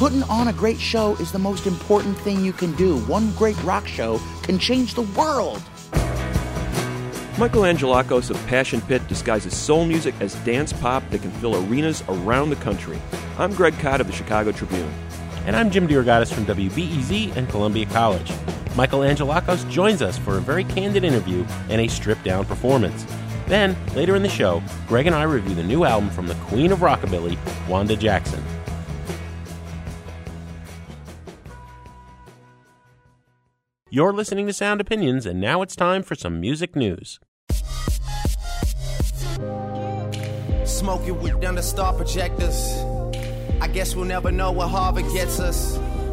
Putting on a great show is the most important thing you can do. One great rock show can change the world. Michael Angelakos of Passion Pit disguises soul music as dance pop that can fill arenas around the country. I'm Greg Kot of the Chicago Tribune. And I'm Jim DeRogatis from WBEZ and Columbia College. Michael Angelakos joins us for a very candid interview and a stripped down performance. Then, later in the show, Greg and I review the new album from the Queen of Rockabilly, Wanda Jackson. You're listening to Sound Opinions, and now it's time for some music news. Smoking with the star projectors. I guess we'll never know what Harvard gets us.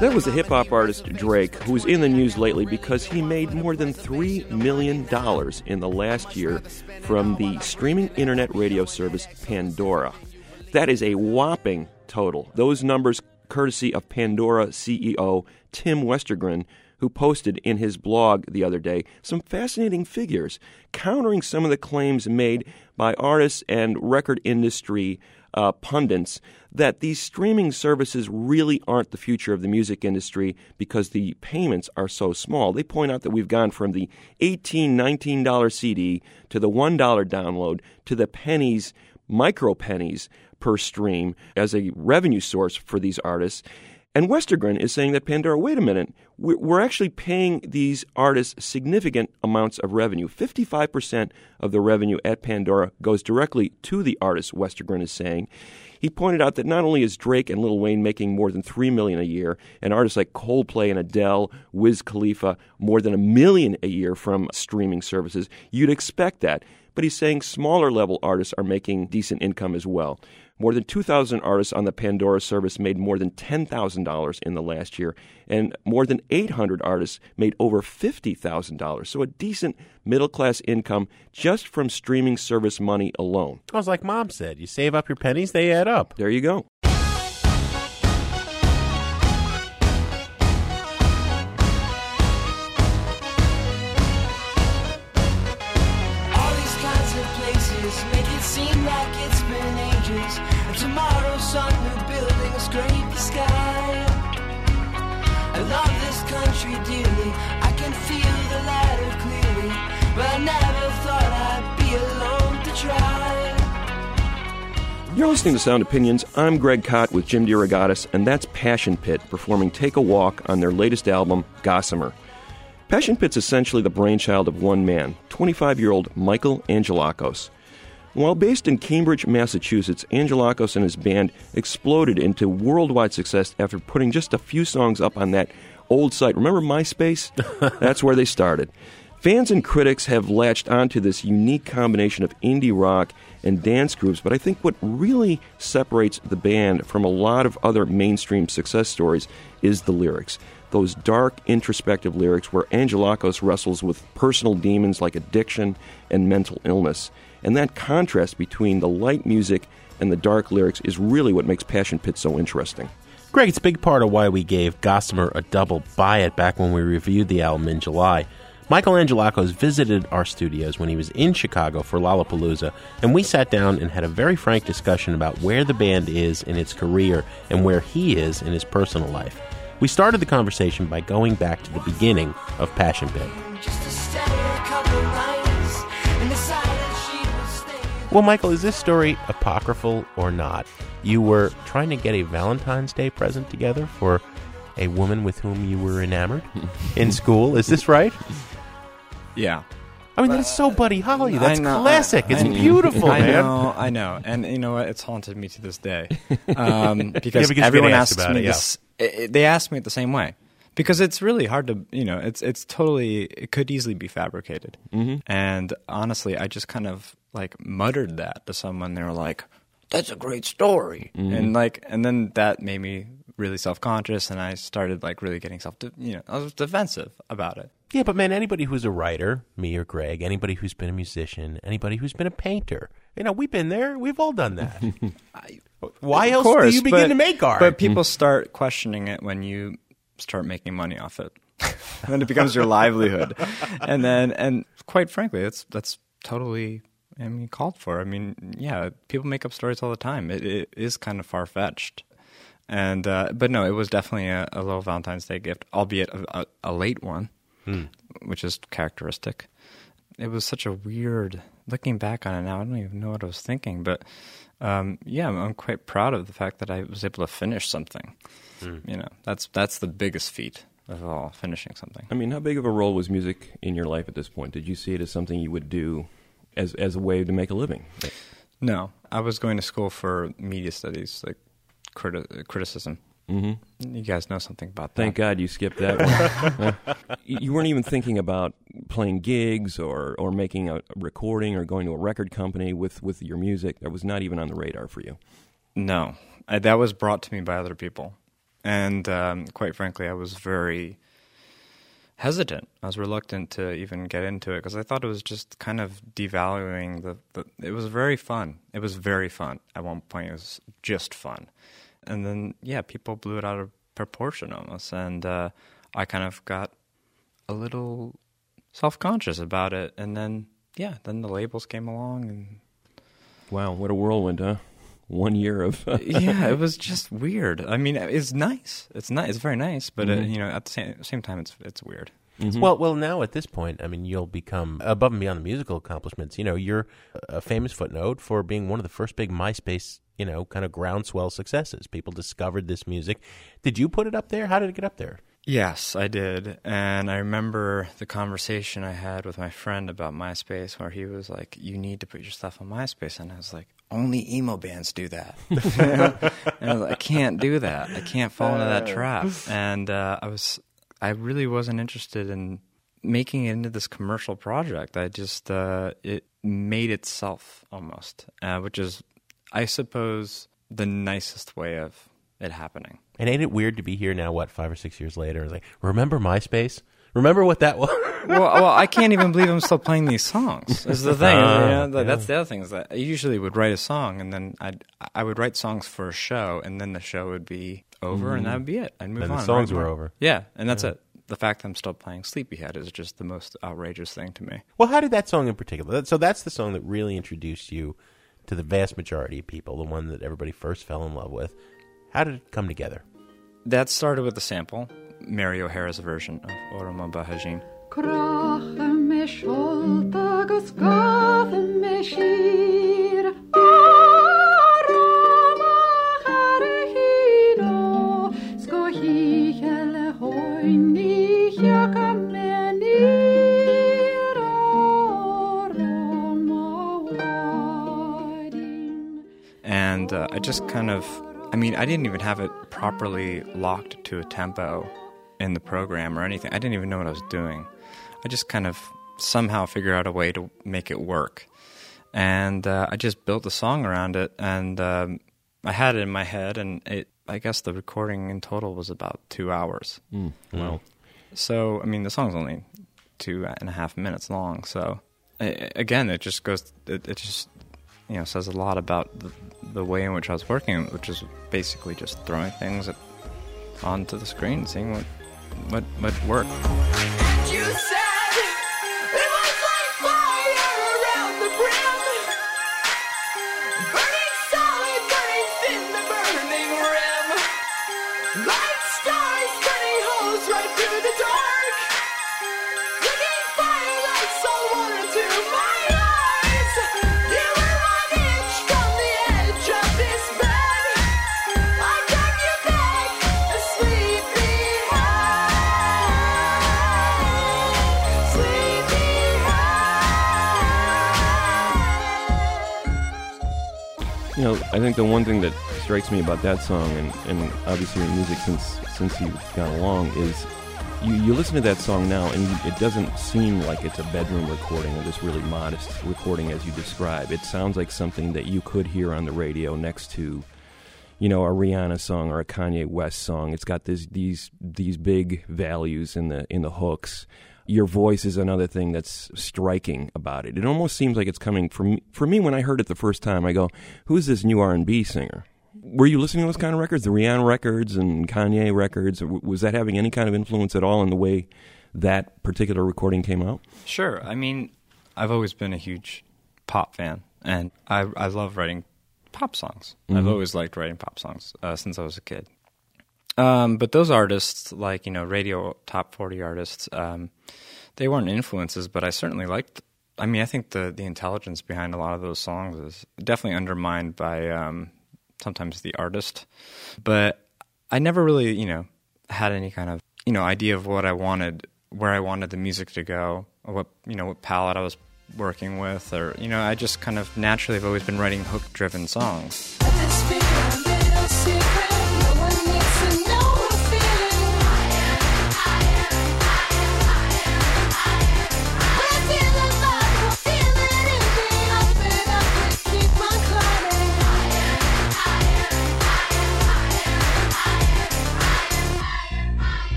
That was the hip hop artist Drake, who was in the news lately because he made more than $3 million in the last year from the streaming internet radio service Pandora. That is a whopping total. Those numbers courtesy of Pandora CEO Tim Westergren, who posted in his blog the other day some fascinating figures countering some of the claims made by artists and record industry uh, pundits that these streaming services really aren't the future of the music industry because the payments are so small. They point out that we've gone from the $18, $19 CD to the $1 download to the pennies, micro pennies per stream as a revenue source for these artists. And Westergren is saying that Pandora, wait a minute, we're actually paying these artists significant amounts of revenue. 55% of the revenue at Pandora goes directly to the artists, Westergren is saying. He pointed out that not only is Drake and Lil Wayne making more than three million a year, and artists like Coldplay and Adele, Wiz Khalifa, more than a million a year from streaming services, you'd expect that. But he's saying smaller level artists are making decent income as well. More than 2,000 artists on the Pandora service made more than $10,000 in the last year, and more than 800 artists made over $50,000. So a decent middle class income just from streaming service money alone. I was like mom said, you save up your pennies, they add up. There you go. You're listening to Sound Opinions. I'm Greg Kot with Jim DeRogatis, and that's Passion Pit performing Take a Walk on their latest album, Gossamer. Passion Pit's essentially the brainchild of one man, 25 year old Michael Angelakos. While based in Cambridge, Massachusetts, Angelakos and his band exploded into worldwide success after putting just a few songs up on that old site. Remember MySpace? That's where they started. Fans and critics have latched onto this unique combination of indie rock and dance groups, but I think what really separates the band from a lot of other mainstream success stories is the lyrics. Those dark, introspective lyrics where Angelakos wrestles with personal demons like addiction and mental illness. And that contrast between the light music and the dark lyrics is really what makes Passion Pit so interesting. Greg, it's a big part of why we gave Gossamer a double buy it back when we reviewed the album in July. Michael Angelakos visited our studios when he was in Chicago for Lollapalooza, and we sat down and had a very frank discussion about where the band is in its career and where he is in his personal life. We started the conversation by going back to the beginning of Passion Pit. Just to stay a couple nights and decided she was Well, Michael, is this story apocryphal or not? You were trying to get a Valentine's Day present together for a woman with whom you were enamored in school. Is this right? Yeah. I mean, that's so Buddy Holly. I That's know, classic. I- it's I- beautiful, I man. know, I know, and you know what? It's haunted me to this day um, because, because you get everyone asked asks about me it, yeah. this. i- i- they ask me it the same way because it's really hard to, you know, it's it's totally it could easily be fabricated. Mm-hmm. And honestly, I just kind of like muttered that to someone. They were like, "That's a great story," and like, and then that made me really self conscious, and I started like really getting self, you know, I was defensive about it. Yeah, but man, anybody who's a writer, me or Greg, anybody who's been a musician, anybody who's been a painter, you know, we've been there. We've all done that. Why else course, do you begin but- to make art? But people start questioning it when you start making money off it. when it becomes your livelihood. And then and quite frankly, that's that's totally I mean called for. I mean, yeah, people make up stories all the time. It, it is kind of far fetched. And uh, but no, it was definitely a, a little Valentine's Day gift, albeit a, a, a late one, which is characteristic. It was such a weird. Looking back on it now, I don't even know what I was thinking, but um, yeah, I'm, quite proud of the fact that I was able to finish something. You know, that's that's the biggest feat of all, finishing something. I mean, how big of a role was music in your life at this point? Did you see it as something you would do as as a way to make a living? No, I was going to school for media studies, like criti- criticism. Mm-hmm. You guys know something about that? Thank God you skipped that one. You you weren't even thinking about playing gigs or, or making a recording or going to a record company with, with your music. That was not even on the radar for you. No, I, that was brought to me by other people, and um, quite frankly, I was very hesitant. I was reluctant to even get into it because I thought it was just kind of devaluing the, the. It was very fun. It was very fun. At one point, it was just fun, and then yeah, people blew it out of proportion almost, and uh, I kind of got a little self conscious about it, and then yeah, then the labels came along and Wow, what a whirlwind, huh? One year of. yeah, it was just weird. I mean, it's nice. It's nice. It's very nice, but uh, you know, at the same, same time, it's it's weird. Well, well, now at this point, I mean, you'll become above and beyond the musical accomplishments. You know, you're a famous footnote for being one of the first big MySpace, you know, kind of groundswell successes. People discovered this music. Did you put it up there? How did it get up there? Yes, I did, and I remember the conversation I had with my friend about MySpace, where he was like, "You need to put your stuff on MySpace," and I was like, "Only emo bands do that." and I, was like, I can't do that. I can't fall into that trap. And uh, I was, I really wasn't interested in making it into this commercial project. I just, uh, it made itself almost, uh, which is, I suppose, the nicest way of it happening. And ain't it weird to be here now? What five or six years later? It's like, remember MySpace? Remember what that was? well, well, I can't even believe I'm still playing these songs. Is the thing. Ah, you know, that- That's the other thing is that I usually would write a song and then I'd I would write songs for a show and then the show would be over and mm-hmm. that would be it. I'd move on. the songs write were over. Yeah, and that's it. The fact that I'm still playing Sleepyhead is just the most outrageous thing to me. well, how did that song in particular? So that's the song that really introduced you to the vast majority of people, the one that everybody first fell in love with. How did it come together? That started with the sample, Mary O'Hara's version of Óró Mo Bháidín. Krache me and uh, I just kind of, I mean, I didn't even have it properly locked to a tempo in the program or anything. I didn't even know what I was doing. I just kind of somehow figured out a way to make it work, and uh, I just built a song around it, and um, I had it in my head, and it. I guess the recording in total was about two hours. Well, So, I mean, the song's only two and a half minutes long. So, a- again, it just goes, it, it just, you know, says a lot about the, the way in which I was working, which is basically just throwing things at, onto the screen, seeing what, what, what worked. You know, I think the one thing that strikes me about that song, and, and obviously your music since since you've gone along, is you, you listen to that song now, and it doesn't seem like it's a bedroom recording or this really modest recording as you describe. It sounds like something that you could hear on the radio next to, you know, a Rihanna song or a Kanye West song. It's got this these these big values in the in the hooks. Your voice is another thing that's striking about it. It almost seems like it's coming from for me when I heard it the first time. I go, "Who's this new R and B singer?" Were you listening to those kind of records, the Rihanna records and Kanye records? Was that having any kind of influence at all in the way that particular recording came out? Sure. I mean, I've always been a huge pop fan, and I I love writing pop songs. I've Mhm. always liked writing pop songs uh, since I was a kid. Um, but those artists, like you know, radio top forty artists, um, they weren't influences, but I certainly liked. I mean, I think the the intelligence behind a lot of those songs is definitely undermined by um, sometimes the artist. But I never really, you know, had any kind of you know idea of what I wanted, where I wanted the music to go, or what you know what palette I was working with, or you know, I just kind of naturally have always been writing hook driven songs.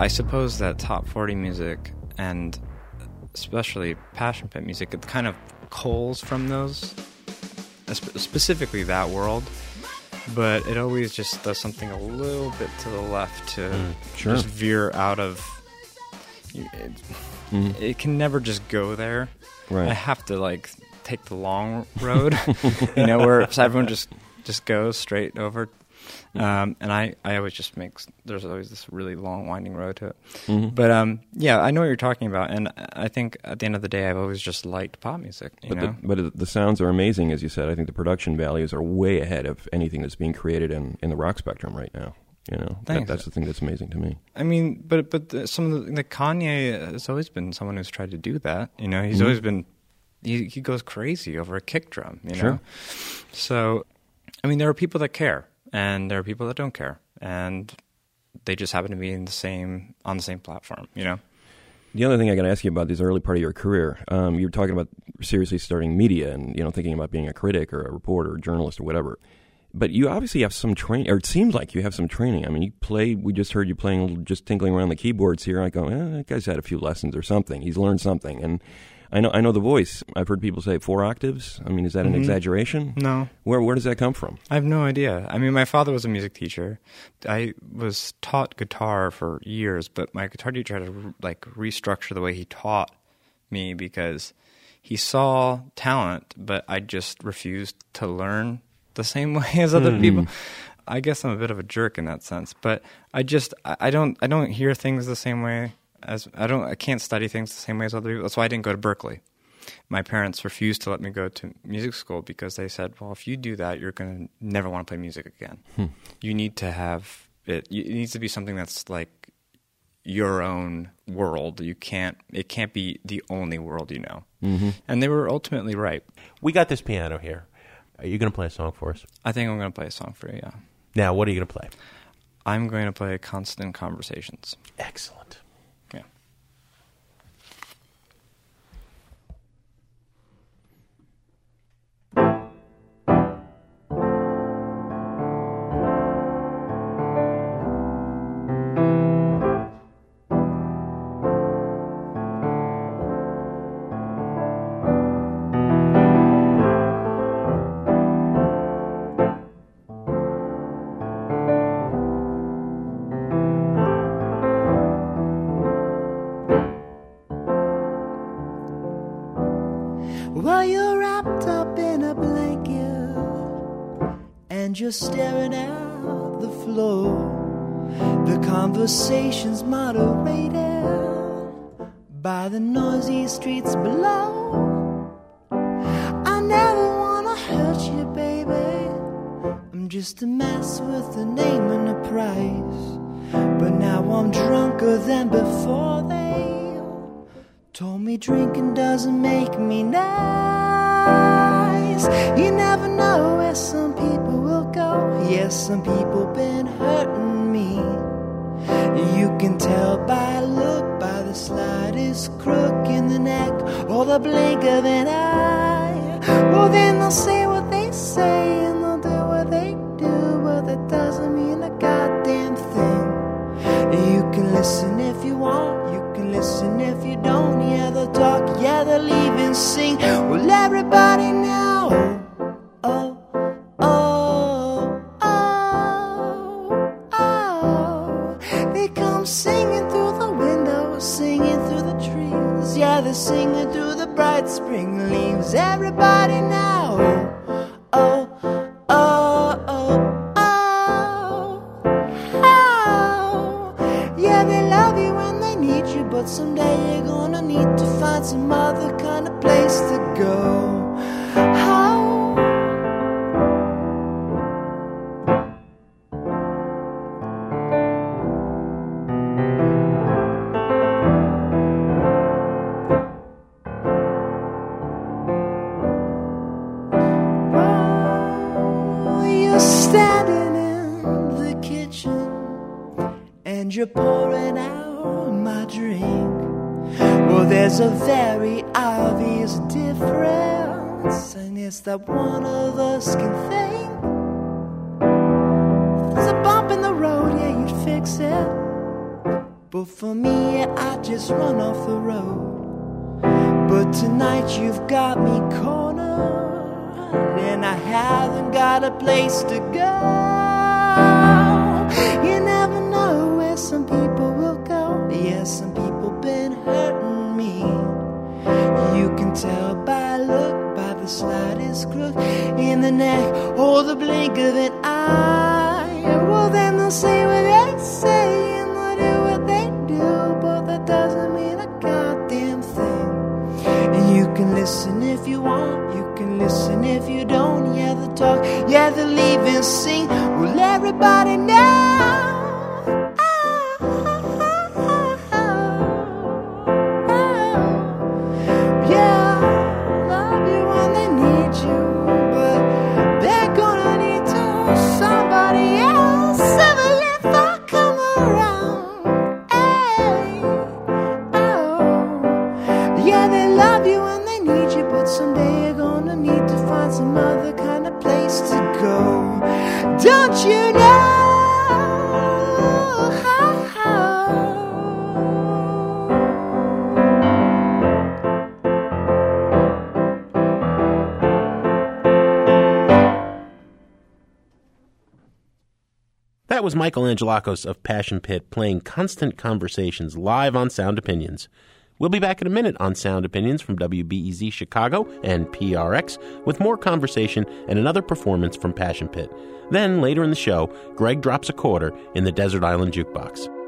I suppose that top 40 music and especially passion pit music, it kind of culls from those, specifically that world. But it always just does something a little bit to the left to Mm, sure. just veer out of. It, Mhm. it can never just go there. Right. I have to like take the long road, you know, where everyone just just goes straight over. Um, and I, I always just make there's always this really long winding road to it. Mhm. But um, yeah, I know what you're talking about, and I think at the end of the day, I've always just liked pop music. You But know, the, but the- sounds are amazing, as you said. I think the production values are way ahead of anything that's being created in, in the rock spectrum right now. You know, that, that's the thing that's amazing to me. I mean, but but the, some of the, the Kanye has always been someone who's tried to do that. You know, he's Mhm. always been he, he goes crazy over a kick drum. You know, Sure. so I mean, there are people that care, and there are people that don't care, and they just happen to be in the same on the same platform. You know. The other thing I got to ask you about this early part of your career, um, you were talking about seriously starting media and you know thinking about being a critic or a reporter or journalist or whatever. But you obviously have some training, or it seems like you have some training. I mean, you play. We just heard you playing, just tinkling around the keyboards here. I go, eh, that guy's had a few lessons or something. He's learned something, and I know. I know the voice. I've heard people say four octaves. I mean, is that an Mhm. exaggeration? No. Where Where does that come from? I have no idea. I mean, my father was a music teacher. I was taught guitar for years, but my guitar teacher had to like restructure the way he taught me because he saw talent, but I just refused to learn the same way as other Hmm. people. I guess I'm a bit of a jerk in that sense, but I just I don't I don't hear things the same way as I don't I can't study things the same way as other people. That's why I didn't go to Berklee my parents refused to let me go to music school because they said, "Well, if you do that, you're going to never want to play music again. Hmm. You need to have it. It needs to be something that's like your own world. You can't. It can't be the only world you know." Mhm. And they were ultimately right. We got this piano here. Are you going to play a song for us? I think I'm going to play a song for you. Yeah. Now, what are you going to play? I'm going to play "Constant Conversations." Excellent. And you're staring at the floor, the conversation's moderated by the noisy streets below. I never wanna hurt you, baby. I'm just a mess with a name and a price. But now I'm drunker than before they told me drinking doesn't make me nice. You never know where some. Yes, some people been hurting me. You can tell by a look, by the slightest crook in the neck, or the blink of an eye. Well, then they'll say what they say, and they'll do what they do, but that doesn't mean a goddamn thing. You can listen if you want, you can listen if you don't. Yeah, they'll talk, yeah, they'll even sing. Well, everybody pouring out my drink. Well, there's a very obvious difference, and it's that one of us can think. There's a bump in the road, yeah, you'd fix it. But for me, I just run off the road. But tonight you've got me cornered, and I haven't got a place to go. Tell by look, by the slightest crook in the neck, or the blink of an eye. Well, then they'll say what they say, and they'll do what they do, but that doesn't mean a goddamn thing. And you can listen if you want, you can listen if you don't. Yeah, the talk, yeah, the leave and sing. Well, everybody now. Michael Angelakos of Passion Pit playing Constant Conversations live on Sound Opinions. We'll be back in a minute on Sound Opinions from WBEZ Chicago and PRX with more conversation and another performance from Passion Pit. Then, later in the show, Greg drops a quarter in the Desert Island Jukebox.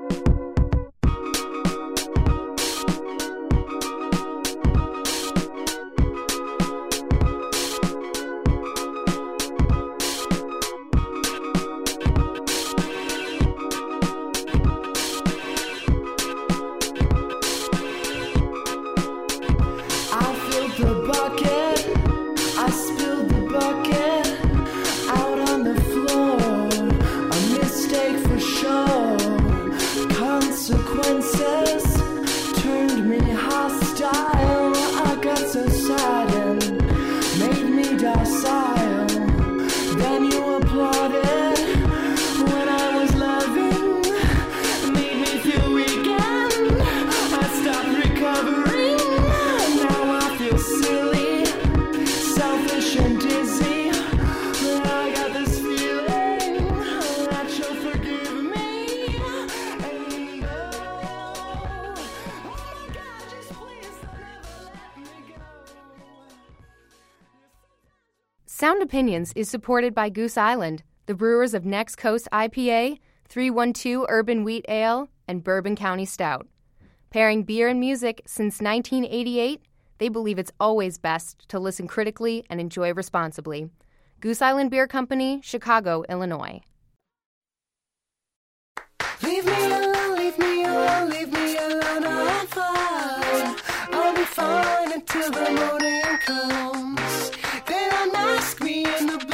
Is supported by Goose Island, the brewers of Next Coast IPA, 312 Urban Wheat Ale, and Bourbon County Stout. Pairing beer and music since 1988, they believe it's always best to listen critically and enjoy responsibly. Goose Island Beer Company, Chicago, Illinois. Leave me alone, leave me alone, leave me alone. I'm fine. I'll be fine until the morning comes.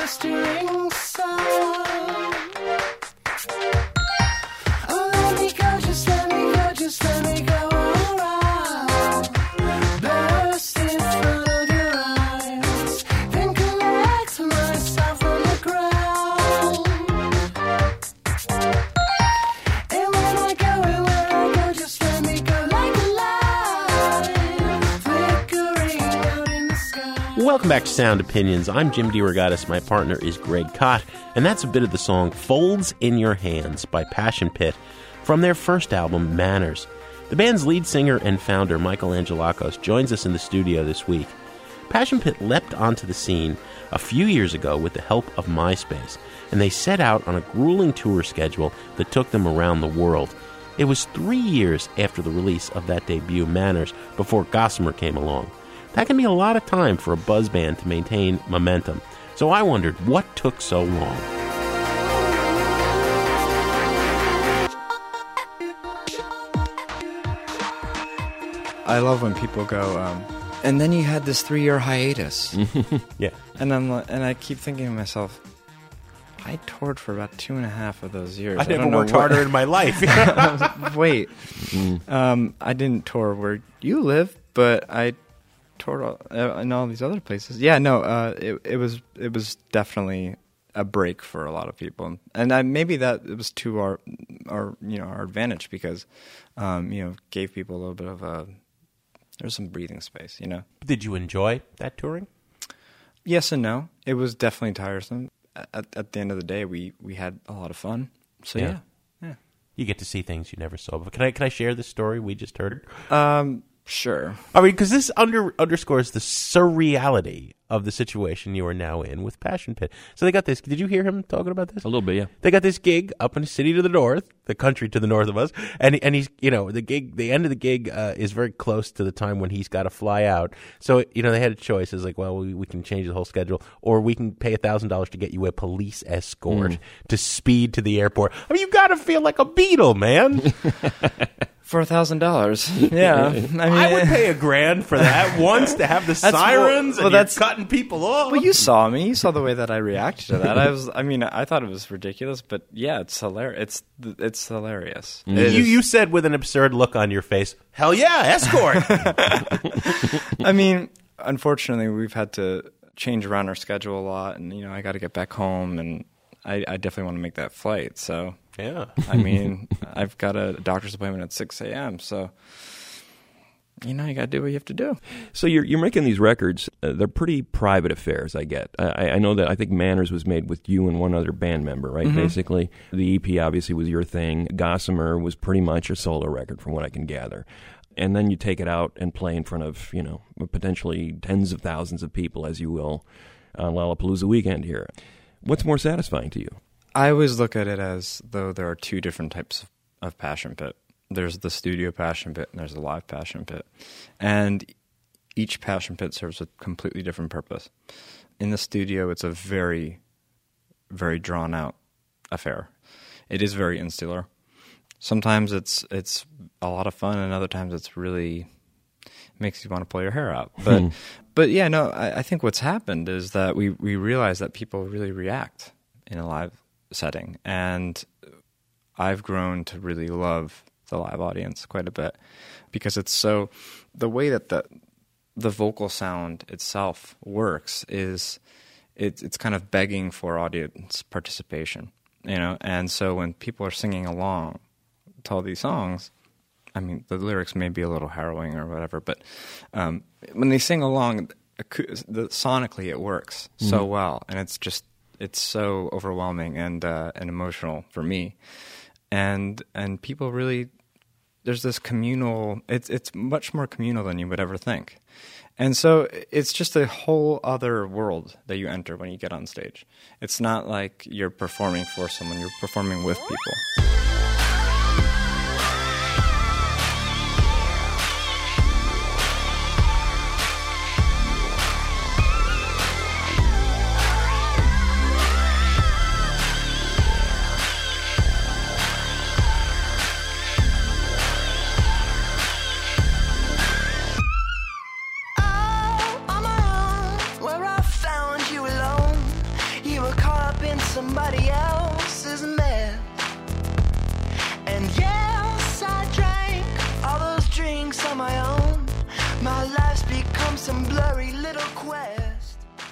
Mastering sun. Welcome back to Sound Opinions. I'm Jim DeRogatis. My partner is Greg Kot, and that's a bit of the song Folds in Your Hands by Passion Pit from their first album, Manners. The band's lead singer and founder, Michael Angelakos, joins us in the studio this week. Passion Pit leapt onto the scene a few years ago with the help of MySpace, and they set out on a grueling tour schedule that took them around the world. It was three years after the release of that debut, Manners, before Gossamer came along. That can be a lot of time for a buzz band to maintain momentum. So I wondered what took so long. I love when people go, um, and then you had this three year hiatus. yeah. And I'm and I keep thinking to myself, I toured for about two and a half of those years. I don't never know worked what- harder in my life. Wait, um, I didn't tour where you live, but I all, uh, in all these other places. Yeah, no, uh, it it was it was definitely a break for a lot of people, and I, maybe that it was to our our you know our advantage because um, you know gave people a little bit of a there's some breathing space, you know. Did you enjoy that touring? Yes and no. It was definitely tiresome. At, at the end of the day, we we had a lot of fun. So yeah, yeah. You get to see things you never saw. But can I can I share this story we just heard? Um, sure. I mean, because this under underscores the surreality of the situation you are now in with Passion Pit. So they got this. Did you hear him talking about this? A little bit, yeah. They got this gig up in a city to the north, the country to the north of us, and and he's you know the gig, the end of the gig uh, is very close to the time when he's got to fly out. So you know they had a choice. It's like, well, we, we can change the whole schedule, or we can pay a thousand dollars to get you a police escort Mm. to speed to the airport. I mean, you got to feel like a Beatle, man. For a thousand dollars, yeah. I mean, I would pay a grand for that once to have the That's- sirens well, and that's- you're cutting people off. Well, you saw me. You saw the way that I reacted to that. I was. I mean, I thought it was ridiculous, but yeah, it's hilarious. It's it's hilarious. Mm. It you, is- you said with an absurd look on your face, "Hell yeah, escort!" I mean, unfortunately, we've had to change around our schedule a lot, and you know, I got to get back home, and I, I definitely want to make that flight. So yeah, I mean, I've got a doctor's appointment at six a.m. So you know, you got to do what you have to do. So you're you're making these records. Uh, they're pretty private affairs. I get. I, I know that. I think Manners was made with you and one other band member, right? Mhm. Basically, the EP obviously was your thing. Gossamer was pretty much a solo record, from what I can gather. And then you take it out and play in front of you know potentially tens of thousands of people, as you will, on Lollapalooza weekend here. What's more satisfying to you? I always look at it as though there are two different types of, of passion pit. There's the studio passion pit and there's the live passion pit. And each passion pit serves a completely different purpose. In the studio, it's a very, very drawn out affair. It is very insular. Sometimes it's it's a lot of fun, and other times it's really makes you want to pull your hair out. But Hmm. but yeah, no, I, I think what's happened is that we we realize that people really react in a live setting, and I've grown to really love the live audience quite a bit because it's so the way that the the vocal sound itself works is it's it's kind of begging for audience participation, you know. And so when people are singing along to all these songs, I mean, the lyrics may be a little harrowing or whatever, but um, when they sing along, the, sonically it works so Mhm. well, and it's just it's so overwhelming and uh, and emotional for me, and and people really there's this communal it's it's much more communal than you would ever think. And so it's just a whole other world that you enter when you get on stage. It's not like you're performing for someone, you're performing with people.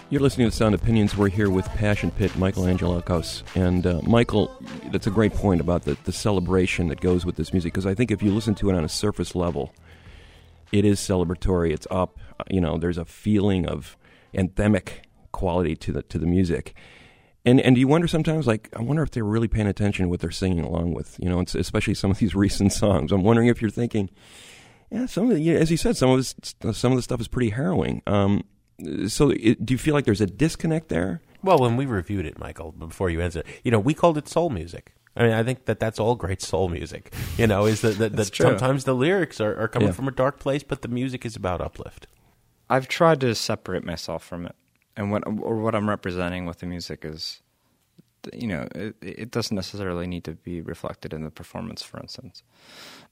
You're listening to Sound Opinions. We're here with Passion Pit, Michael Angelakos. And uh, Michael, that's a great point about the, the celebration that goes with this music, because I think if you listen to it on a surface level, it is celebratory. It's up. You know, there's a feeling of anthemic quality to the to the music. And and do you wonder sometimes, like, I wonder if they're really paying attention to what they're singing along with, you know, especially some of these recent songs. I'm wondering if you're thinking, yeah, some of the, as you said, some of this, some of the stuff is pretty harrowing. Um, so it, do you feel like there's a disconnect there? Well, when we reviewed it, Michael, before you answer, you know, we called it soul music. I mean, I think that that's all great soul music. You know, is that, that, that sometimes the lyrics are, are coming Yeah. from a dark place, but the music is about uplift. I've tried to separate myself from it, and what or what I'm representing with the music is, you know, it, it doesn't necessarily need to be reflected in the performance, for instance.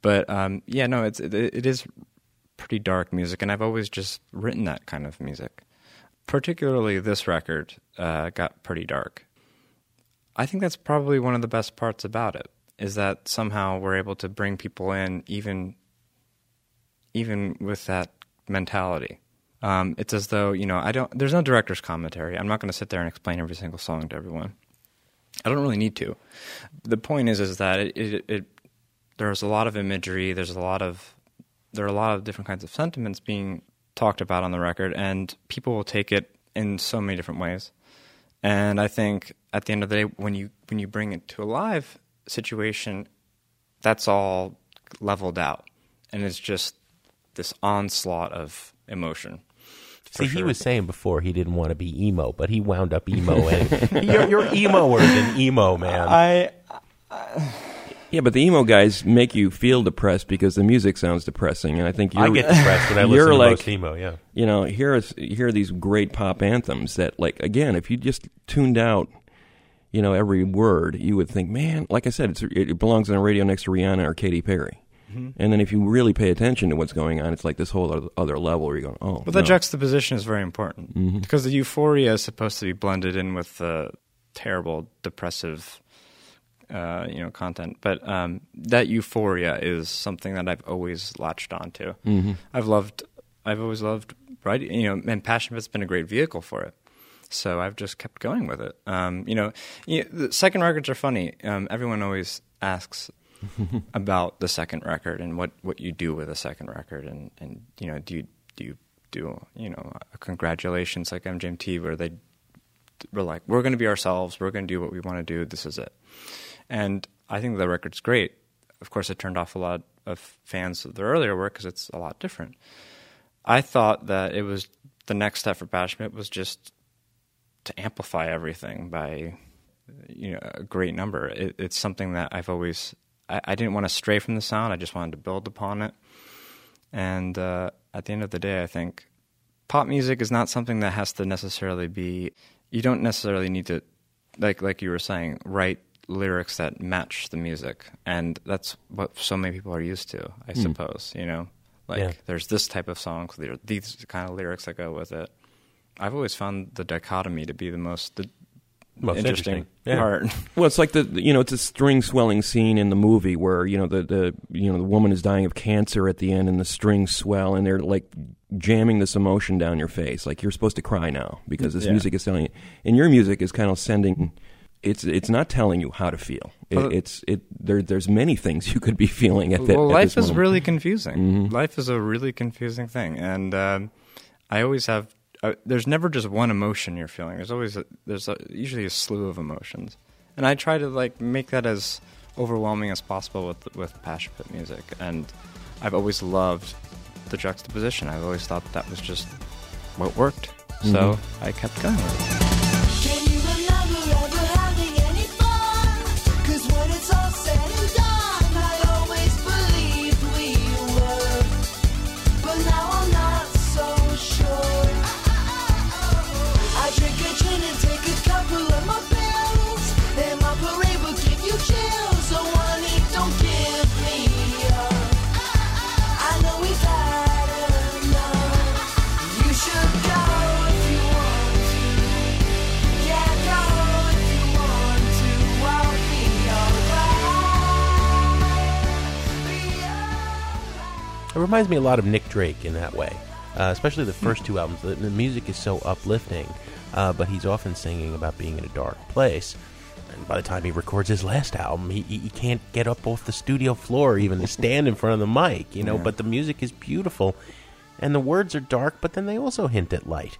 But um, yeah, no, it's it, it is pretty dark music, and I've always just written that kind of music. Particularly, this record uh, got pretty dark. I think that's probably one of the best parts about it is that somehow we're able to bring people in even even with that mentality. Um, it's as though you know I don't. There's no director's commentary. I'm not going to sit there and explain every single song to everyone. I don't really need to. The point is, is that it, it, it there's a lot of imagery. There's a lot of there are a lot of different kinds of sentiments being talked about on the record, and people will take it in so many different ways. And I think at the end of the day, when you when you bring it to a live situation, that's all leveled out, and it's just this onslaught of emotion. See, he was saying before he didn't want to be emo, but he wound up emo. and you're, you're emoer than emo, man. I Yeah, but the emo guys make you feel depressed because the music sounds depressing, and I think you're, I get depressed when I listen you're to like, most emo. Yeah, you know, here is here are these great pop anthems that, like, again, if you just tuned out, you know, every word, you would think, man, like I said, it's, it belongs on the radio next to Rihanna or Katy Perry. Mm-hmm. And then if you really pay attention to what's going on, it's like this whole other, other level where you're going, oh, But the no. juxtaposition is very important because the euphoria is supposed to be blended in with the terrible, depressive, uh, you know, content. But um, that euphoria is something that I've always latched onto. I've loved, I've always loved writing. You know, and Passion Pit's been a great vehicle for it. So I've just kept going with it. Um, you know, you the second records are funny. Um, everyone always asks about the second record and what, what you do with a second record, and, and you know, do you do you do you know a congratulations like MGMT where they were like we're going to be ourselves, we're going to do what we want to do, this is it, and I think the record's great. Of course, it turned off a lot of fans of their earlier work because it's a lot different. I thought that it was the next step for Bashment was just to amplify everything by you know a great number. It, it's something that I've always I, I didn't want to stray from the sound. I just wanted to build upon it. And uh, at the end of the day, I think pop music is not something that has to necessarily be. You don't necessarily need to, like like you were saying, write lyrics that match the music, and that's what so many people are used to. I hmm. suppose you know, like Yeah. there's this type of songs, there are these kind of lyrics that go with it. I've always found the dichotomy to be the most the Most interesting, interesting. Yeah. part. Well, it's like the you know it's a string swelling scene in the movie where you know the the you know the woman is dying of cancer at the end and the strings swell and they're like jamming this emotion down your face like you're supposed to cry now because this Yeah. music is telling you and your music is kind of sending it's it's not telling you how to feel it, Well- it's it there there's many things you could be feeling at that well, at life is moment. really confusing. Mhm. Life is a really confusing thing, and um, I always have. Uh, there's never just one emotion you're feeling. There's always a, there's a, usually a slew of emotions, and I try to like make that as overwhelming as possible with with passion pit music. And I've always loved the juxtaposition. I've always thought that was just what worked. So I kept going reminds me a lot of Nick Drake in that way, uh, especially the first two albums. The, the music is so uplifting, uh, but he's often singing about being in a dark place. And by the time he records his last album, he, he can't get up off the studio floor even to stand in front of the mic, you know. But the music is beautiful, and the words are dark, but then they also hint at light.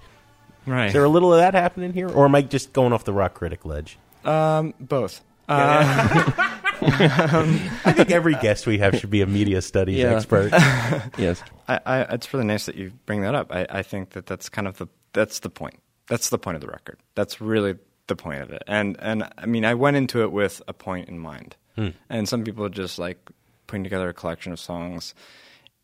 Right. Is there a little of that happening here, or am I just going off the rock critic ledge? Um, both. Uh, I think every guest we have should be a media studies Yeah. expert. yes. I, I, it's really nice that you bring that up. I, I think that that's kind of the that's the point. That's the point of the record. That's really the point of it. And and I mean, I went into it with a point in mind. Hmm. And some people just like putting together a collection of songs.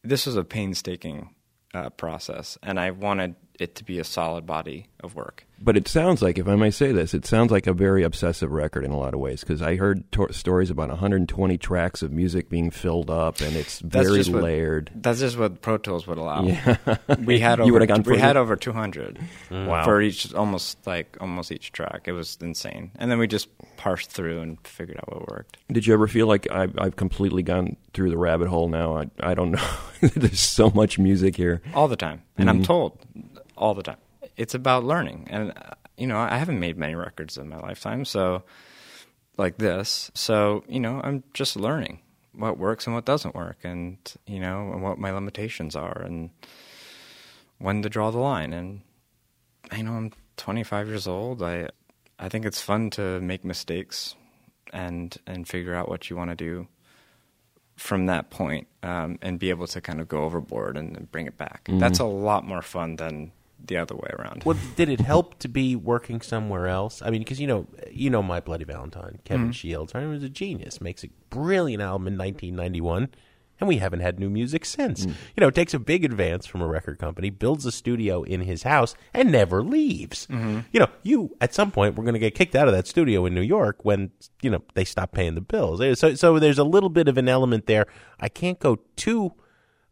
This was a painstaking uh, process, and I wanted it to be a solid body of work. But it sounds like, if I may say this, it sounds like a very obsessive record in a lot of ways because I heard to- stories about 120 tracks of music being filled up, and it's That's very what- layered. That's just what Pro Tools would allow. Yeah. we had You over, would've gone we had over 200 Wow. for each almost like almost each track. It was insane. And then we just parsed through and figured out what worked. Did you ever feel like I, I've completely gone through the rabbit hole now? I, I don't know. There's so much music here. all the time, and I'm Mhm. told all the time. It's about learning, and uh, you know, I haven't made many records in my lifetime, so like this. So you know, I'm just learning what works and what doesn't work, and you know, and what my limitations are, and when to draw the line. And I know I'm 25 years old. I I think it's fun to make mistakes and and figure out what you want to do from that point um, and be able to kind of go overboard and, and bring it back. Mhm. That's a lot more fun than the other way around. Well, did it help to be working somewhere else? I mean, because you know, you know, My Bloody Valentine, Kevin Mhm. Shields, I mean, was a genius. Makes a brilliant album in 1991, and we haven't had new music since. You know, takes a big advance from a record company, builds a studio in his house, and never leaves. Mhm. You know, you at some point we're going to get kicked out of that studio in New York when you know they stop paying the bills. So, so there's a little bit of an element there. I can't go too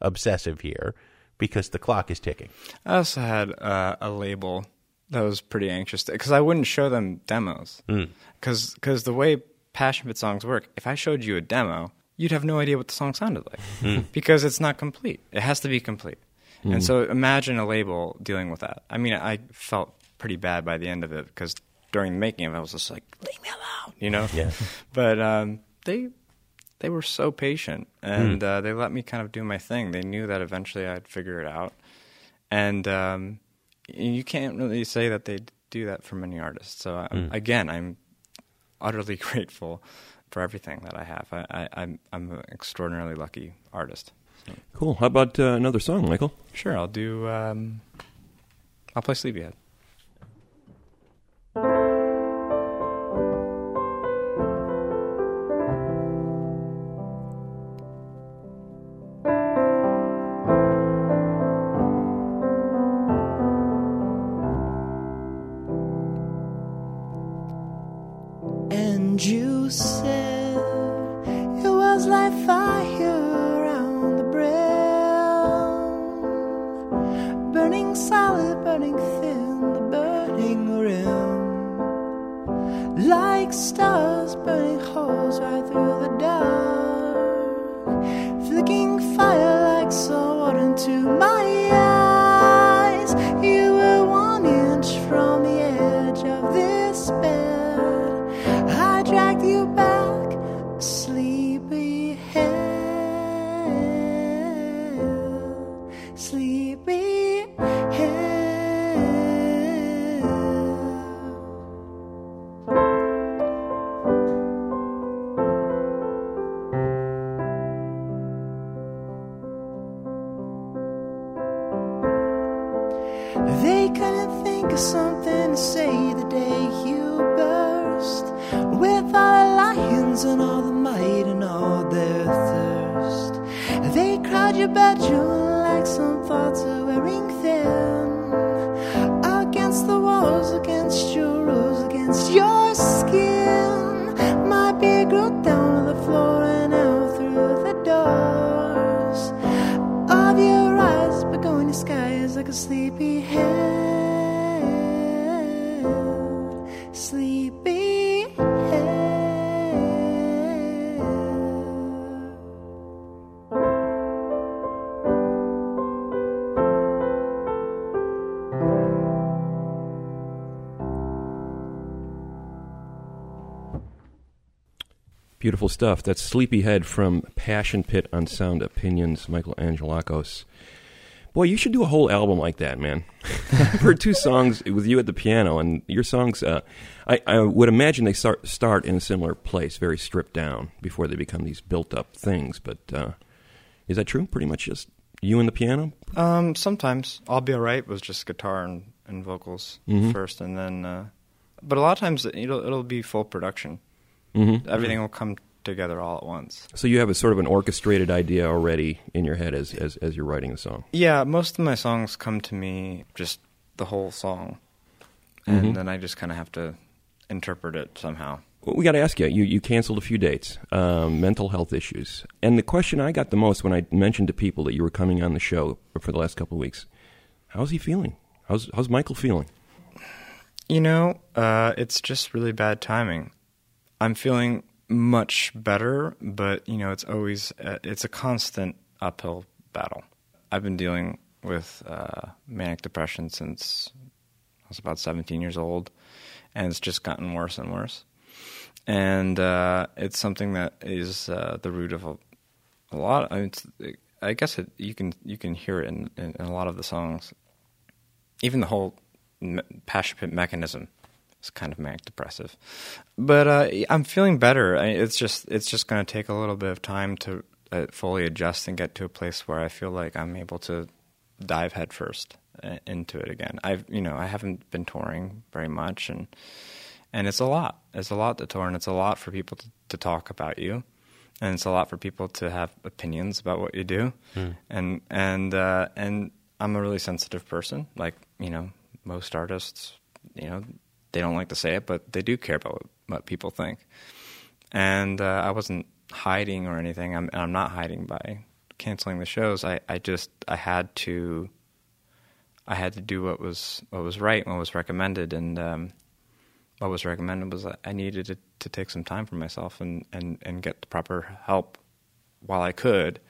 obsessive here because the clock is ticking. I also had uh, a label that was pretty anxious because I wouldn't show them demos Mm. because the way Passion Pit songs work, if I showed you a demo, you'd have no idea what the song sounded like Mm. because it's not complete. It has to be complete. Mm. And so imagine a label dealing with that. I mean, I felt pretty bad by the end of it because during the making of it, I was just like, leave me alone, you know? Yeah. But um, they they were so patient and uh, they let me kind of do my thing. They knew that eventually I'd figure it out. And um, you can't really say that they do that for many artists. So I, Mm. again, I'm utterly grateful for everything that I have. I, I, I'm I'm an extraordinarily lucky artist. So. Cool. How about uh, another song, Michael? Sure, I'll do. Um, I'll play Sleepyhead. Like a sleepy head, sleepy head. Beautiful stuff. That's Sleepyhead from Passion Pit on Sound Opinions, Michael Angelakos. Boy, you should do a whole album like that, man. I've heard two songs with you at the piano, and your songs. Uh, I, I would imagine they start start in a similar place, very stripped down, before they become these built up things. But uh, is that true? Pretty much just you and the piano. Um, sometimes I'll be alright with just guitar and, and vocals Mhm. first, and then. Uh, but a lot of times it'll it'll be full production. Mhm. Everything will come together all at once. So you have a sort of an orchestrated idea already in your head as as, as you're writing the song. Yeah, most of my songs come to me just the whole song, and Mhm. then I just kind of have to interpret it somehow. Well, we got to ask you. You you canceled a few dates, um, mental health issues, and the question I got the most when I mentioned to people that you were coming on the show for the last couple of weeks, how's he feeling? How's how's Michael feeling? You know, uh, it's just really bad timing. I'm feeling much better, but you know, it's always uh, it's a constant uphill battle. I've been dealing with uh, manic depression since I was about 17 years old, and it's just gotten worse and worse. And uh, it's something that is uh, the root of a, a lot. I, mean, it's, I guess it, you can you can hear it in, in, in a lot of the songs. Even the whole me- passion mechanism is kind of manic depressive. But uh, I'm feeling better. I, it's just it's just going to take a little bit of time to uh, fully adjust and get to a place where I feel like I'm able to dive headfirst uh, into it again. I've you know I haven't been touring very much and and it's a lot. It's a lot to tour and it's a lot for people to, to talk about you. And it's a lot for people to have opinions about what you do, Hmm. and and uh, and I'm a really sensitive person. Like you know, most artists, you know, they don't like to say it, but they do care about what, people think. And uh, I wasn't hiding or anything. I'm I'm not hiding by canceling the shows. I, I just I had to I had to do what was what was right, what was recommended, and um, what was recommended was I needed to, to take some time for myself and, and, and get the proper help while I could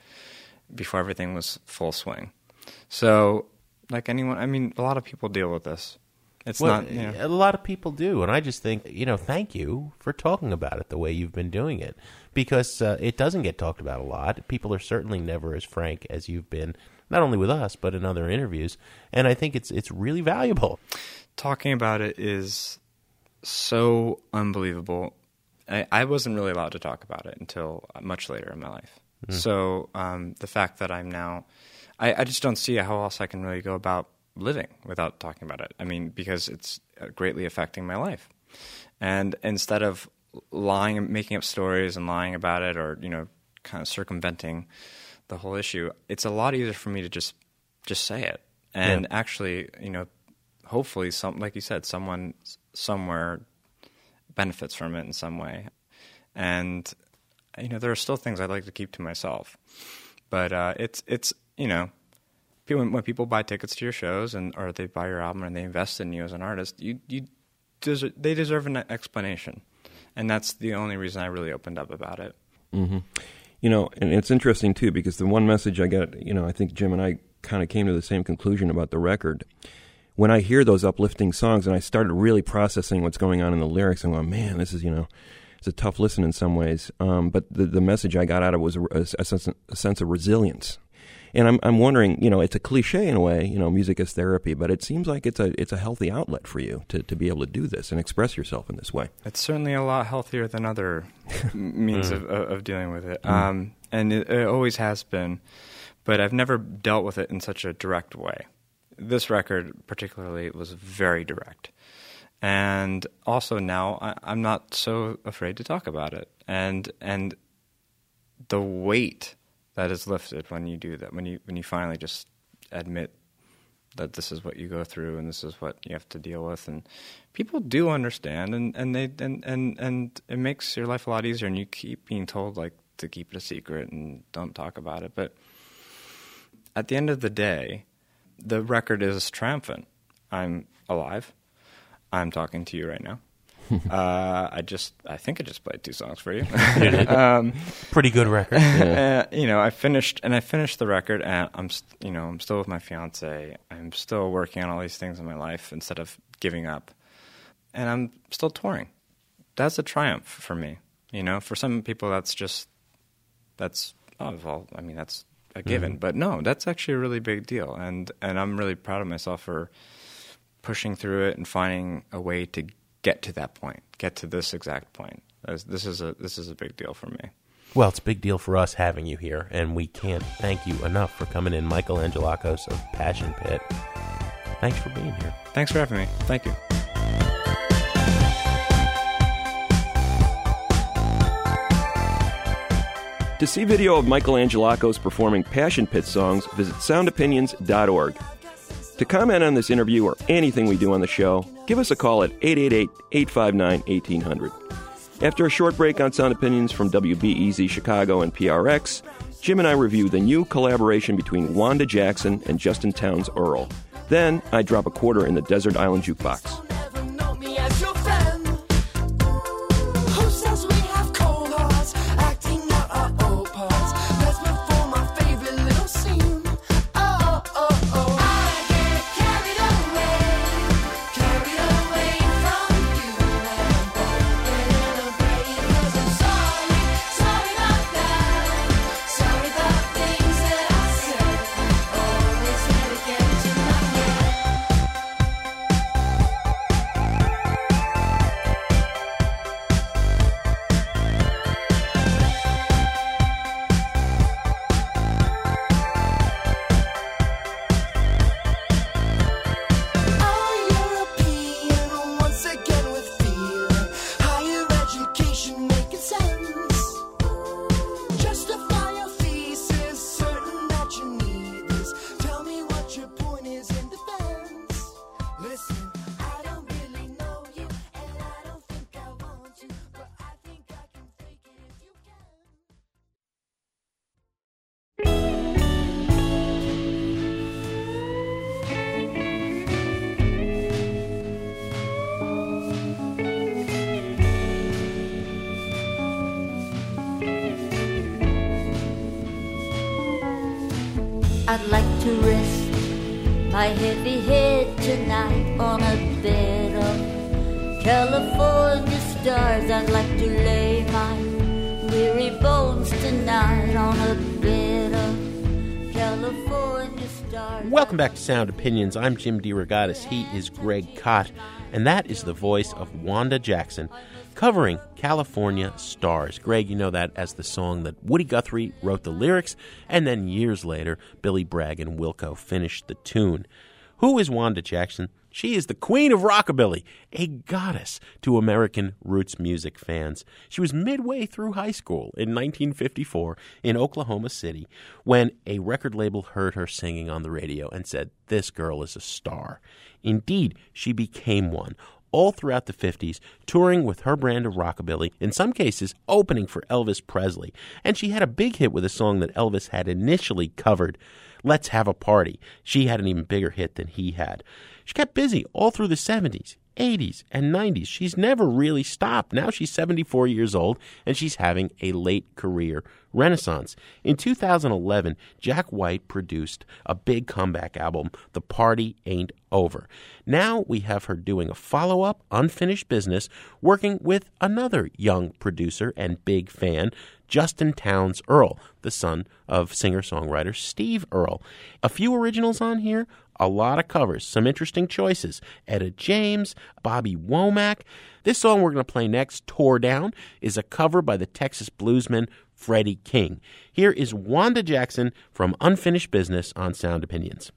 before everything was full swing. So, like anyone, I mean, a lot of people deal with this. It's Well, not, you know, a lot of people do, and I just think you know, thank you for talking about it the way you've been doing it, because uh, it doesn't get talked about a lot. People are certainly never as frank as you've been, not only with us but in other interviews, and I think it's it's really valuable. talking about it is so unbelievable. I, I wasn't really allowed to talk about it until much later in my life. Mm. So um, the fact that I'm now, I, I just don't see how else I can really go about living without talking about it. I mean, because it's uh, greatly affecting my life. And instead of lying and making up stories and lying about it or, you know, kind of circumventing the whole issue, it's a lot easier for me to just just say it. And Yeah. actually, you know, hopefully some like you said, someone somewhere benefits from it in some way. And you know, there are still things I'd like to keep to myself. But uh, it's it's you know, people, when people buy tickets to your shows and or they buy your album and they invest in you as an artist, you you they deserve an explanation, and that's the only reason I really opened up about it. hmm You know, and it's interesting too because the one message I got, you know, I think Jim and I kind of came to the same conclusion about the record. When I hear those uplifting songs and I started really processing what's going on in the lyrics, I'm going, man, this is, you know, it's a tough listen in some ways. Um, but the, the message I got out of it was a, a sense, a sense of resilience. And I'm, I'm wondering, you know, it's a cliche in a way, you know, music is therapy, but it seems like it's a, it's a healthy outlet for you to, to be able to do this and express yourself in this way. It's certainly a lot healthier than other means Mm. of, of of dealing with it, Mm. um, and it, it always has been. But I've never dealt with it in such a direct way. This record, particularly, was very direct, and also now I, I'm not so afraid to talk about it. And and the weight that is lifted when you do that, when you when you finally just admit that this is what you go through and this is what you have to deal with. And people do understand and and they and and and it makes your life a lot easier and you keep being told like to keep it a secret and don't talk about it. But at the end of the day the record is triumphant. I'm alive. I'm talking to you right now uh, I just, I think I just played two songs for you. Um, Pretty good record. uh, you know, I finished, and I finished the record, and I'm, st- you know, I'm still with my fiance. I'm still working on all these things in my life instead of giving up, and I'm still touring. That's a triumph for me. You know, for some people, that's just, that's oh well. I mean, that's a given. Mhm. But no, that's actually a really big deal, and and I'm really proud of myself for pushing through it and finding a way to get to that point, get to this exact point. This is a this is a big deal for me. Well, it's a big deal for us having you here, and we can't thank you enough for coming in, Michael Angelakos of Passion Pit. Thanks for being here. Thanks for having me. Thank you. To see video of Michael Angelakos performing Passion Pit songs, visit soundopinions.org. To comment on this interview or anything we do on the show, give us a call at 888 859 1800. After a short break on Sound Opinions from WBEZ Chicago and PRX, Jim and I review the new collaboration between Wanda Jackson and Justin Townes Earle. Then I drop a quarter in the Desert Island Jukebox. My heavy head tonight on a bed of California stars. I'd like to lay my weary bones tonight on a bed of California stars. Welcome back to Sound Opinions. I'm Jim DeRogatis. He is Greg Kot, and that is the voice of Wanda Jackson covering California Stars. Greg, you know that as the song that Woody Guthrie wrote the lyrics, and then years later, Billy Bragg and Wilco finished the tune. Who is Wanda Jackson? She is the queen of rockabilly, a goddess to American roots music fans. She was midway through high school in 1954 in Oklahoma City when a record label heard her singing on the radio and said, This girl is a star. Indeed, she became one. All throughout the 50s, touring with her brand of rockabilly, in some cases opening for Elvis Presley. And she had a big hit with a song that Elvis had initially covered, Let's Have a Party. She had an even bigger hit than he had. She kept busy all through the 70s, 80s, and 90s. She's never really stopped. Now she's 74 years old and she's having a late career renaissance. In 2011, Jack White produced a big comeback album, The Party Ain't Over. Now we have her doing a follow up, unfinished business, working with another young producer and big fan, Justin Townes Earle, the son of singer songwriter Steve Earle. A few originals on here, a lot of covers, some interesting choices. Etta James, Bobby Womack. This song we're going to play next, Tore Down, is a cover by the Texas bluesman Freddie King. Here is Wanda Jackson from Unfinished Business on Sound Opinions.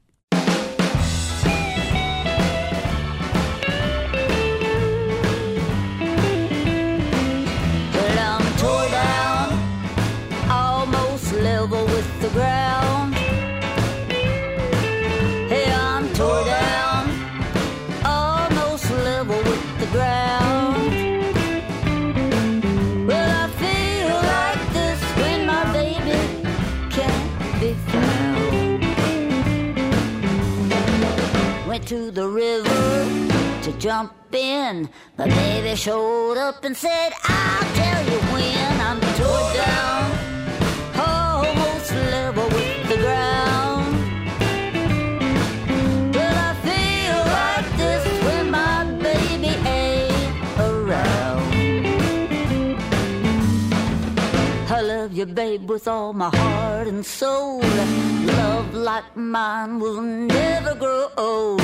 To the river to jump in. My baby showed up and said, I'll tell you when I'm tore down, almost level you babe, with all my heart and soul. Love like mine will never grow old.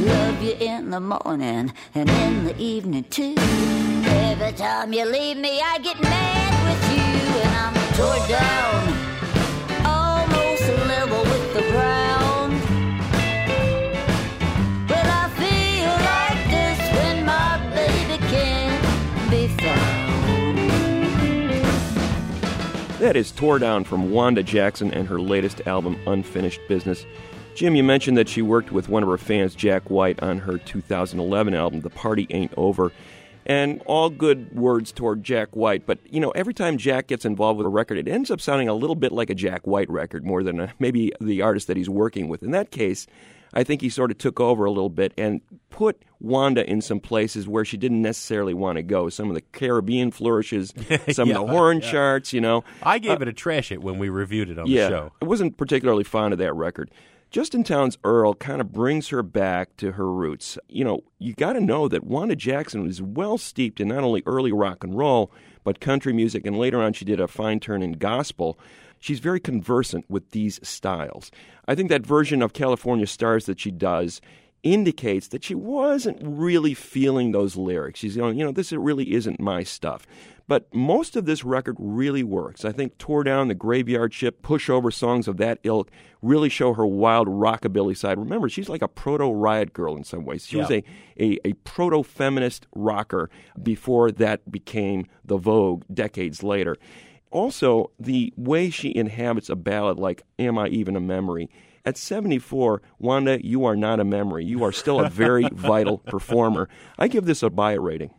Love you in the morning and in the evening too. Every time you leave me, I get mad with you, and I'm tore down, That is Tore Down from Wanda Jackson and her latest album, Unfinished Business. Jim, you mentioned that she worked with one of her fans, Jack White, on her 2011 album, The Party Ain't Over. And all good words toward Jack White, but you know, every time Jack gets involved with a record, it ends up sounding a little bit like a Jack White record more than a, maybe the artist that he's working with. In that case, I think he sort of took over a little bit and put Wanda in some places where she didn't necessarily want to go. Some of the Caribbean flourishes, some Yeah, of the horn yeah. charts, you know. I gave Uh, it a trash it when we reviewed it on yeah, the show. I wasn't particularly fond of that record. Justin Townes Earle kind of brings her back to her roots. You know, you got to know that Wanda Jackson was well steeped in not only early rock and roll, but country music, and later on she did a fine turn in gospel. She's very conversant with these styles. I think that version of California Stars that she does indicates that she wasn't really feeling those lyrics. She's going, you know, this really isn't my stuff. But most of this record really works. I think Tore Down, The Graveyard Shift, Pushover songs of that ilk really show her wild rockabilly side. Remember, she's like a proto riot girl in some ways. She was a, a, a proto feminist rocker before that became the vogue decades later. Also, the way she inhabits a ballad like Am I Even a Memory? At 74, Wanda, you are not a memory. You are still a very vital performer. I give this a buy rating.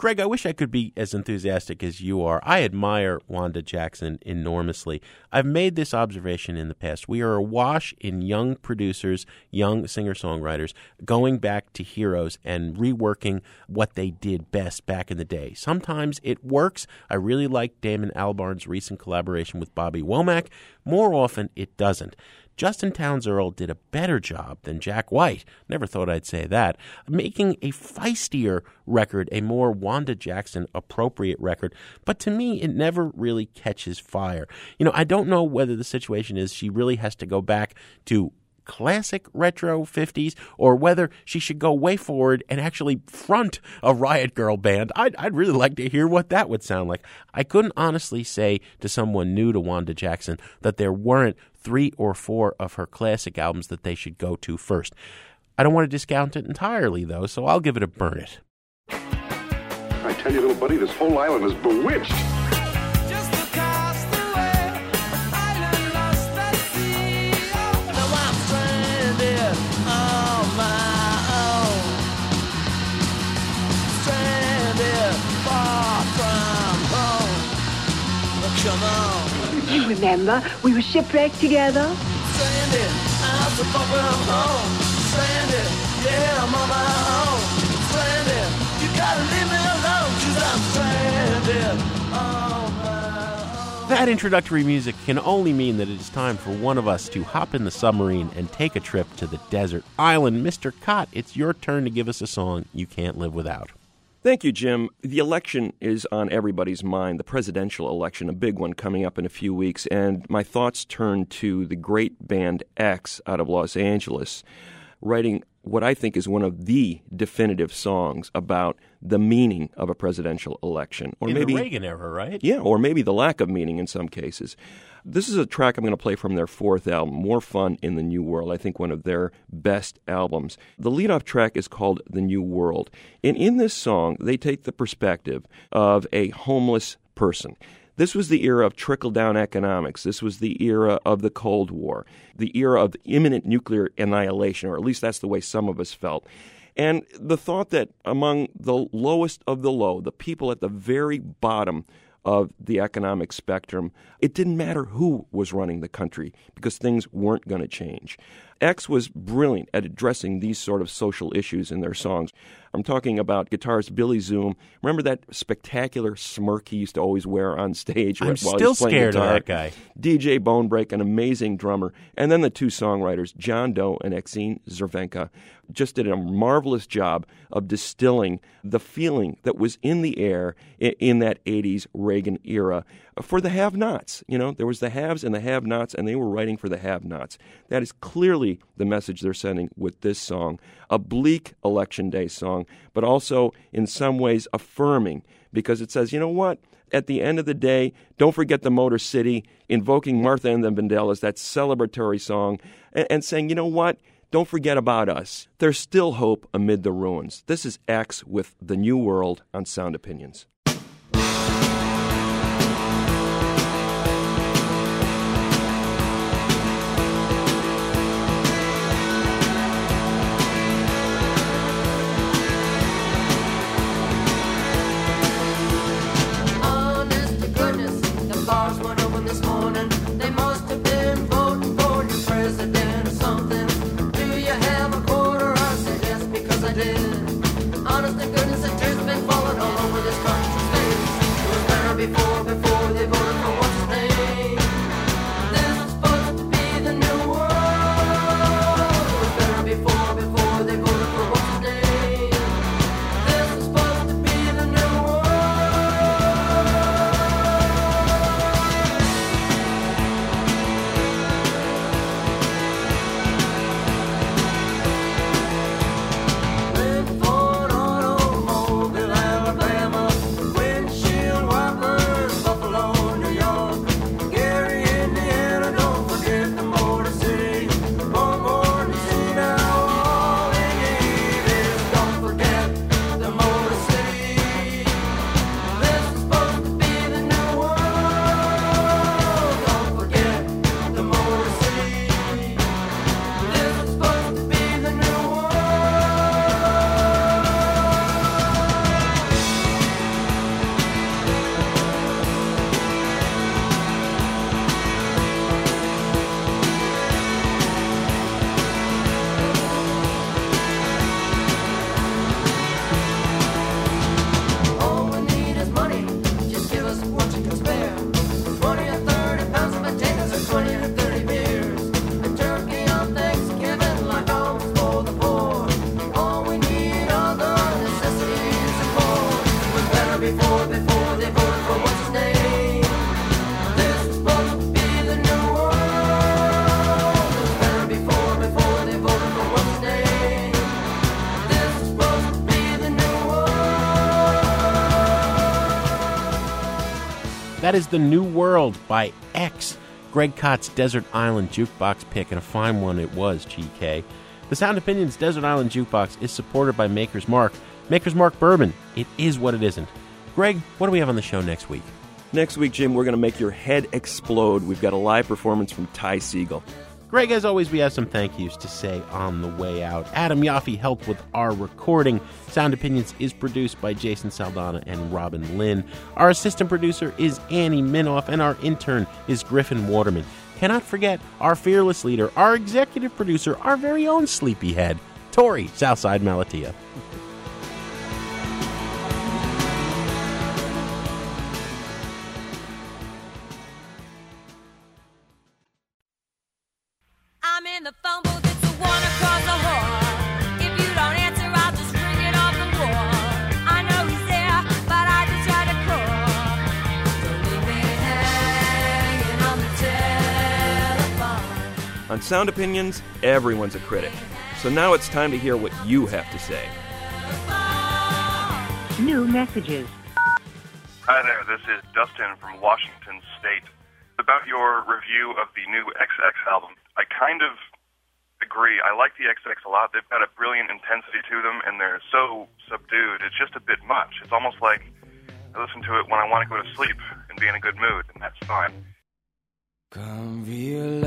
Greg, I wish I could be as enthusiastic as you are. I admire Wanda Jackson enormously. I've made this observation in the past. We are awash in young producers, young singer songwriters, going back to heroes and reworking what they did best back in the day. Sometimes it works. I really like Damon Albarn's recent collaboration with Bobby Womack. More often, it doesn't. Justin Townes Earle did a better job than Jack White. Never thought I'd say that. Making a feistier record, a more Wanda Jackson appropriate record. But to me, it never really catches fire. You know, I don't know whether the situation is she really has to go back to classic retro 50s or whether she should go way forward and actually front a Riot Girl band. I'd, I'd really like to hear what that would sound like. I couldn't honestly say to someone new to Wanda Jackson that there weren't three or four of her classic albums that they should go to first. I don't want to discount it entirely, though, so I'll give it a burn it. I tell you, little buddy, this whole island is bewitched. Remember, we were shipwrecked together. Stranded, I'm so far from home. Stranded, yeah, I'm on my own. Oh. Stranded, you gotta leave me alone, cause I'm stranded on my oh. That introductory music can only mean that it is time for one of us to hop in the submarine and take a trip to the desert island. Mr. Kot, it's your turn to give us a song you can't live without. Thank you, Jim. The election is on everybody's mind, the presidential election, a big one coming up in a few weeks, and my thoughts turn to the great band X out of Los Angeles, writing what I think is one of the definitive songs about the meaning of a presidential election. Or in maybe the Reagan era, right? yeah, or maybe the lack of meaning in some cases. This is a track I'm going to play from their fourth album, More Fun in the New World. I think one of their best albums. The lead-off track is called The New World. And in this song, they take the perspective of a homeless person. This was the era of trickle down economics. This was the era of the Cold War, the era of imminent nuclear annihilation, or at least that's the way some of us felt. And the thought that among the lowest of the low, the people at the very bottom of the economic spectrum, it didn't matter who was running the country because things weren't going to change. X was brilliant at addressing these sort of social issues in their songs. I'm talking about guitarist Billy Zoom. Remember that spectacular smirk he used to always wear on stage I'm while still he was playing scared of guitar? that guy. DJ Bonebrake, an amazing drummer, and then the two songwriters, John Doe and Exene Cervenka. Just did a marvelous job of distilling the feeling that was in the air in, in that 80s Reagan era for the have nots. You know, there was the haves and the have nots, and they were writing for the have nots. That is clearly the message they're sending with this song. A bleak election day song, but also in some ways affirming because it says, you know what? At the end of the day, don't forget the Motor City, invoking Martha and the Vandellas, that celebratory song, and, and saying, you know what? Don't forget about us. There's still hope amid the ruins. This is X with The New World on Sound Opinions. That is The New World by X. Greg Kot's Desert Island Jukebox pick, and a fine one it was, GK. The Sound Opinions Desert Island Jukebox is supported by Maker's Mark. Maker's Mark Bourbon. It is what it isn't. Greg, what do we have on the show next week? Next week, Jim, we're going to make your head explode. We've got a live performance from Ty Segall. Greg, as always, we have some thank yous to say on the way out. Adam Yaffe helped with our recording. Sound Opinions is produced by Jason Saldanha and Robin Linn. Our assistant producer is Annie Minoff, and our intern is Griffin Waterman. Cannot forget our fearless leader, our executive producer, our very own sleepyhead, Torey Southside Malatia. Sound Opinions, everyone's a critic. So now it's time to hear what you have to say. New messages. Hi there, this is Dustin from Washington State. About your review of the new XX album, I kind of agree. I like the XX a lot. They've got a brilliant intensity to them, and they're so subdued. It's just a bit much. It's almost like I listen to it when I want to go to sleep and be in a good mood, and that's fine. Come real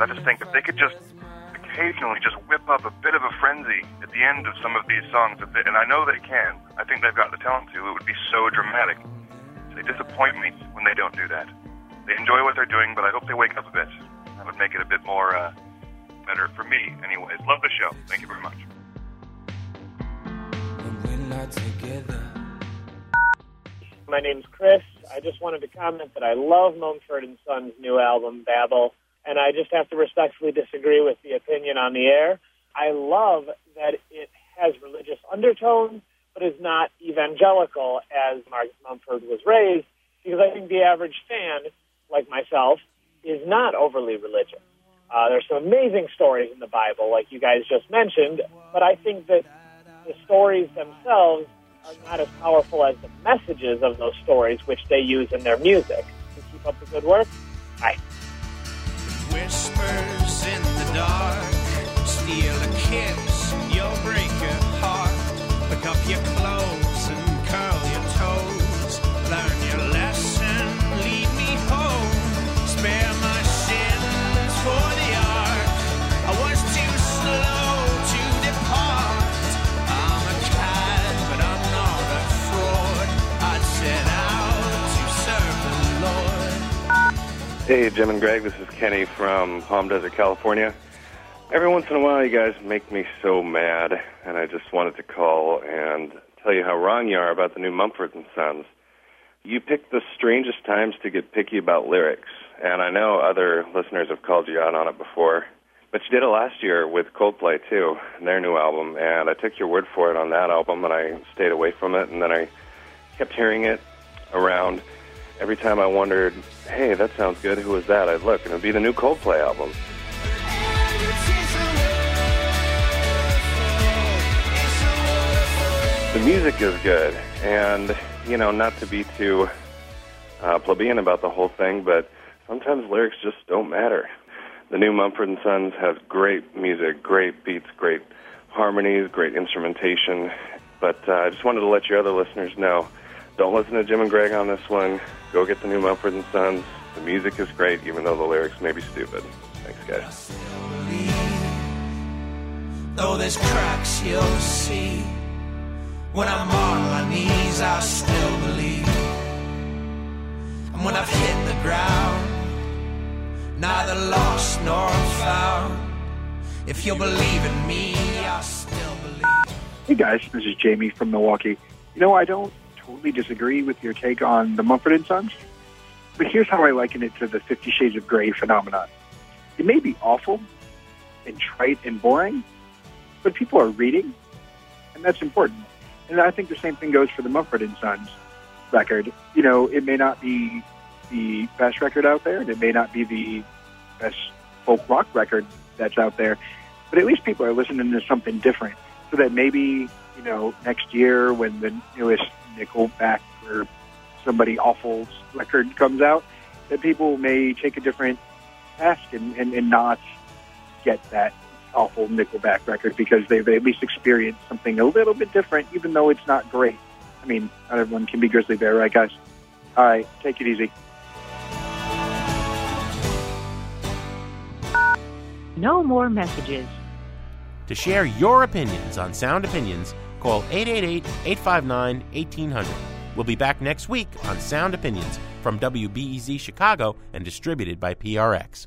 I just think if they could just occasionally just whip up a bit of a frenzy at the end of some of these songs, they, and I know they can. I think they've got the talent to. It would be so dramatic. They disappoint me when they don't do that. They enjoy what they're doing, but I hope they wake up a bit. That would make it a bit more uh, better for me, anyways. Love the show. Thank you very much. are together. My name's Chris. I just wanted to comment that I love Mumford and Sons' new album, Babel, and I just have to respectfully disagree with the opinion on the air. I love that it has religious undertones, but is not evangelical as Mark Mumford was raised, because I think the average fan, like myself, is not overly religious. Uh, there's some amazing stories in the Bible, like you guys just mentioned, but I think that the stories themselves are not as powerful as the messages of those stories, which they use in their music. So keep up the good work. Bye. Whispers in the dark, steal a kiss, you'll break your heart. Pick up your clothes Hey, Jim and Greg, this is Kenny from Palm Desert, California. Every once in a while, you guys make me so mad, and I just wanted to call and tell you how wrong you are about the new Mumford and Sons. You pick the strangest times to get picky about lyrics, and I know other listeners have called you out on it before. But you did it last year with Coldplay too, their new album, and I took your word for it on that album, and I stayed away from it, and then I kept hearing it around. Every time I wondered, hey, that sounds good. Who is that? I'd look, and it'd be the new Coldplay album. The music is good, and you know, not to be too uh, plebeian about the whole thing, but sometimes lyrics just don't matter. The new Mumford and Sons has great music, great beats, great harmonies, great instrumentation. But uh, I just wanted to let your other listeners know: don't listen to Jim and Greg on this one. Go get the new Mumford and Sons. The music is great, even though the lyrics may be stupid. Thanks, guys. Though there's cracks you'll see. When I'm on my knees, I still believe. And when I've hit the ground, neither lost nor found. If you believe in me, I still believe. Hey guys, this is Jamie from Milwaukee. You know, I don't totally disagree with your take on the Mumford and Sons, but here's how I liken it to the Fifty Shades of Grey phenomenon. It may be awful and trite and boring, but people are reading, and that's important. And I think the same thing goes for the Mumford and Sons record. You know, it may not be the best record out there, and it may not be the best folk rock record that's out there, but at least people are listening to something different. So that maybe, you know, next year when the newest Nickelback or somebody awful's record comes out, that people may take a different task and, and, and not get that awful Nickelback record because they've at least experienced something a little bit different, even though it's not great. I mean, not everyone can be Grizzly Bear, right, guys? All right, take it easy. No more messages. To share your opinions on Sound Opinions, call 888 859 1800. We'll be back next week on Sound Opinions from WBEZ Chicago and distributed by PRX.